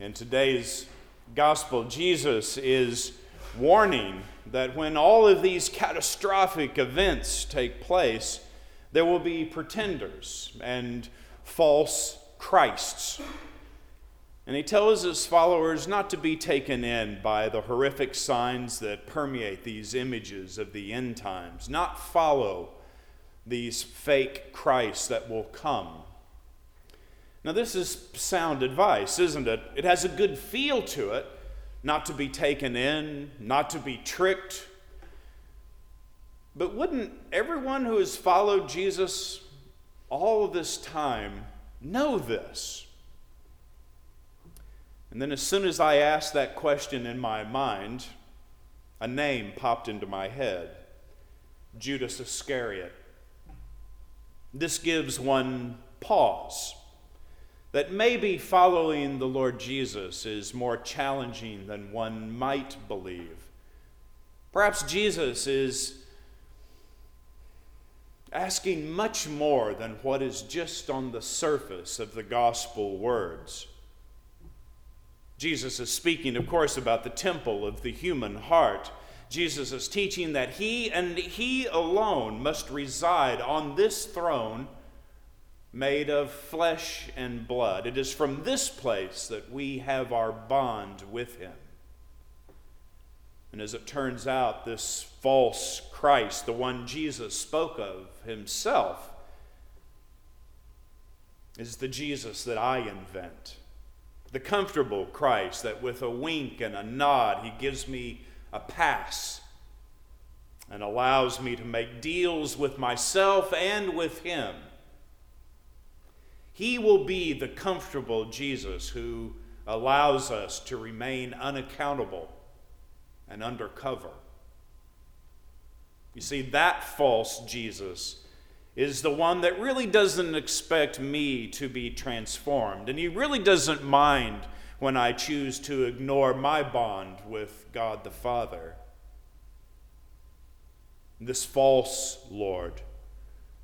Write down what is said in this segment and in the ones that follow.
In today's gospel, Jesus is warning that when all of these catastrophic events take place, there will be pretenders and false Christs. And he tells his followers not to be taken in by the horrific signs that permeate these images of the end times, not follow these fake Christs that will come. Now, this is sound advice, isn't it? It has a good feel to it, not to be taken in, not to be tricked. But wouldn't everyone who has followed Jesus all this time know this? And then, as soon as I asked that question in my mind, a name popped into my head Judas Iscariot. This gives one pause that maybe following the Lord Jesus is more challenging than one might believe. Perhaps Jesus is asking much more than what is just on the surface of the gospel words. Jesus is speaking, of course, about the temple of the human heart. Jesus is teaching that he and he alone must reside on this throne made of flesh and blood. It is from this place that we have our bond with him. And as it turns out, this false Christ, the one Jesus spoke of himself, is the Jesus that I invent the comfortable Christ that with a wink and a nod, he gives me a pass and allows me to make deals with myself and with him. He will be the comfortable Jesus who allows us to remain unaccountable and undercover. You see, that false Jesus is the one that really doesn't expect me to be transformed. And he really doesn't mind when I choose to ignore my bond with God the Father. This false Lord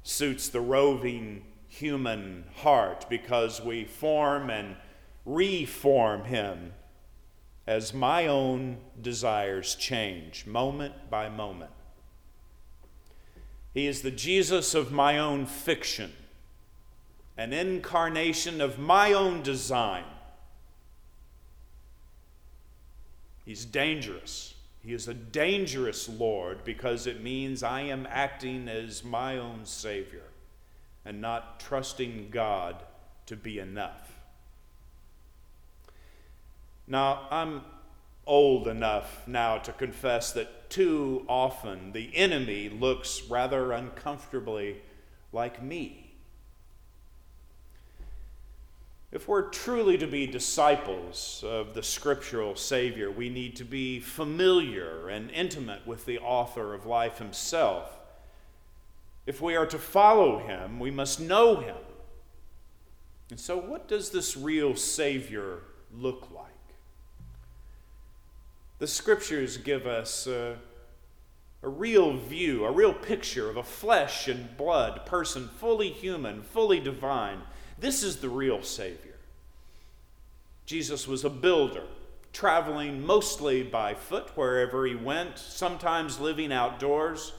suits the roving human heart because we form and reform him as my own desires change moment by moment. He is the Jesus of my own fiction, an incarnation of my own design. He's dangerous. He is a dangerous Lord because it means I am acting as my own Savior and not trusting God to be enough. Now, I'm old enough now to confess that too often the enemy looks rather uncomfortably like me. If we're truly to be disciples of the scriptural Savior, we need to be familiar and intimate with the author of life himself. If we are to follow him, we must know him. And so, what does this real Savior look like? The scriptures give us a, a real view, a real picture of a flesh and blood person, fully human, fully divine. This is the real Savior. Jesus was a builder, traveling mostly by foot wherever he went, sometimes living outdoors.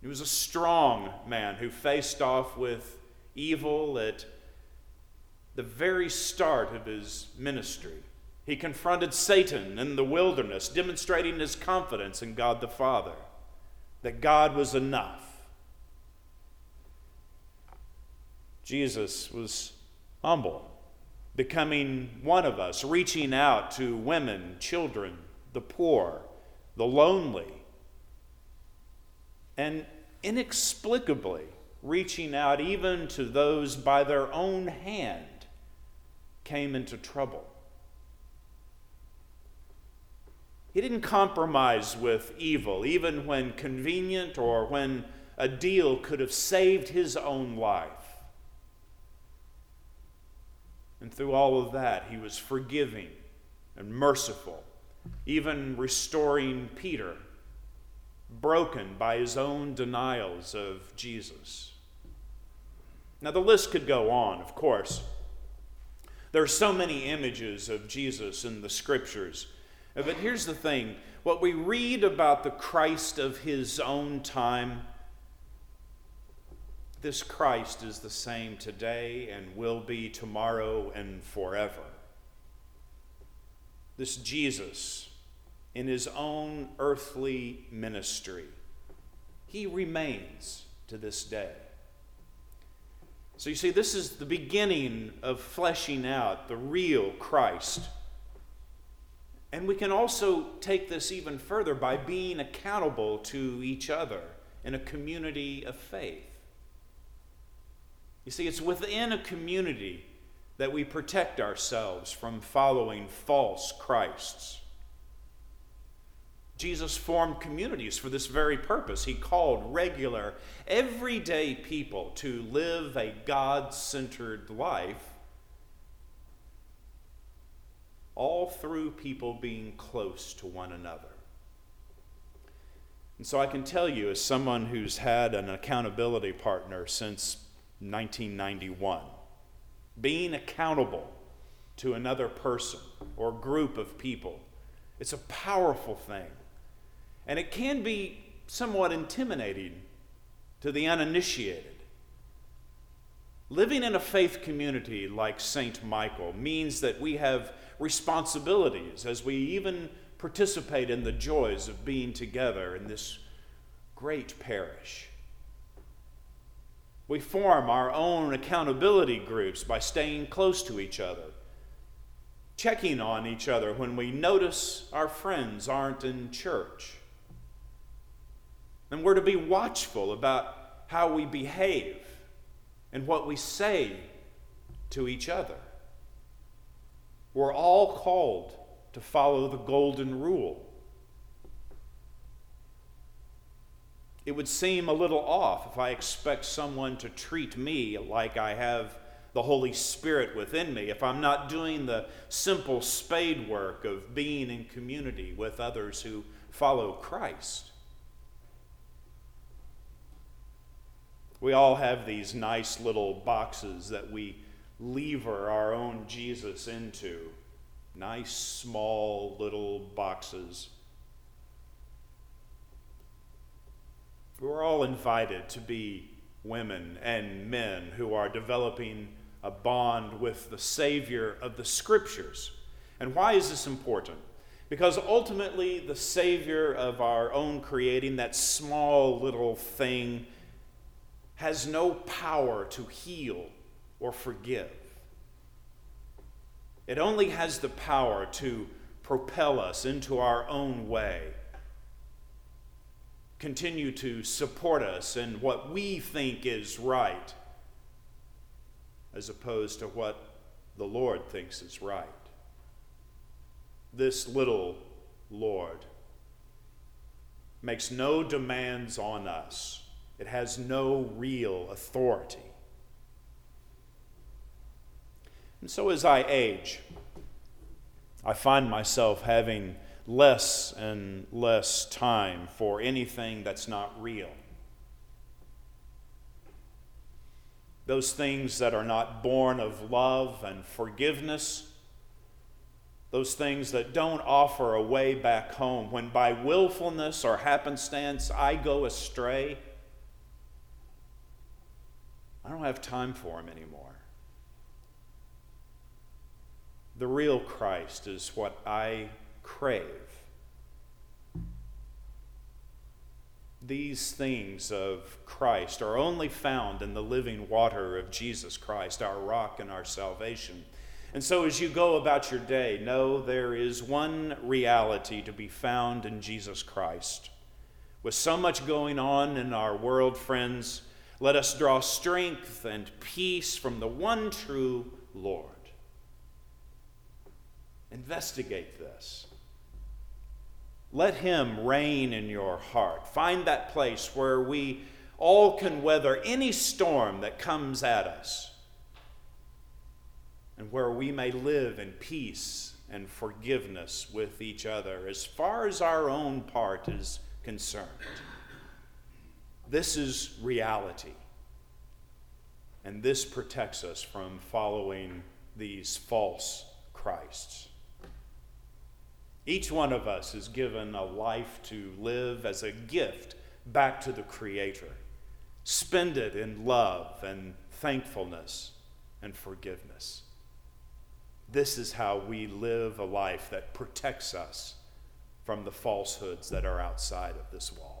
He was a strong man who faced off with evil at the very start of his ministry. He confronted Satan in the wilderness, demonstrating his confidence in God the Father, that God was enough. Jesus was humble, becoming one of us, reaching out to women, children, the poor, the lonely, and inexplicably reaching out even to those by their own hand came into trouble. He didn't compromise with evil, even when convenient or when a deal could have saved his own life. And through all of that, he was forgiving and merciful, even restoring Peter, broken by his own denials of Jesus. Now, the list could go on, of course. There are so many images of Jesus in the scriptures. But here's the thing what we read about the Christ of his own time, this Christ is the same today and will be tomorrow and forever. This Jesus, in his own earthly ministry, he remains to this day. So you see, this is the beginning of fleshing out the real Christ. And we can also take this even further by being accountable to each other in a community of faith. You see, it's within a community that we protect ourselves from following false Christs. Jesus formed communities for this very purpose. He called regular, everyday people to live a God centered life, all through people being close to one another. And so I can tell you, as someone who's had an accountability partner since 1991, being accountable to another person or group of people, it's a powerful thing. And it can be somewhat intimidating to the uninitiated. Living in a faith community like St. Michael means that we have responsibilities as we even participate in the joys of being together in this great parish. We form our own accountability groups by staying close to each other, checking on each other when we notice our friends aren't in church and we're to be watchful about how we behave and what we say to each other. We're all called to follow the golden rule. It would seem a little off if I expect someone to treat me like I have the Holy Spirit within me, if I'm not doing the simple spade work of being in community with others who follow Christ. We all have these nice little boxes that we lever our own Jesus into. Nice, small, little boxes. We're all invited to be women and men who are developing a bond with the Savior of the Scriptures. And why is this important? Because ultimately, the Savior of our own creating, that small little thing has no power to heal or forgive. It only has the power to propel us into our own way, continue to support us in what we think is right, as opposed to what the Lord thinks is right. This little Lord makes no demands on us it has no real authority. And so as I age, I find myself having less and less time for anything that's not real. Those things that are not born of love and forgiveness, those things that don't offer a way back home, when by willfulness or happenstance I go astray, I don't have time for him anymore. The real Christ is what I crave. These things of Christ are only found in the living water of Jesus Christ, our rock and our salvation. And so, as you go about your day, know there is one reality to be found in Jesus Christ. With so much going on in our world, friends, let us draw strength and peace from the one true Lord. Investigate this. Let Him reign in your heart. Find that place where we all can weather any storm that comes at us and where we may live in peace and forgiveness with each other as far as our own part is concerned. This is reality. And this protects us from following these false Christs. Each one of us is given a life to live as a gift back to the Creator. Spend it in love and thankfulness and forgiveness. This is how we live a life that protects us from the falsehoods that are outside of this wall.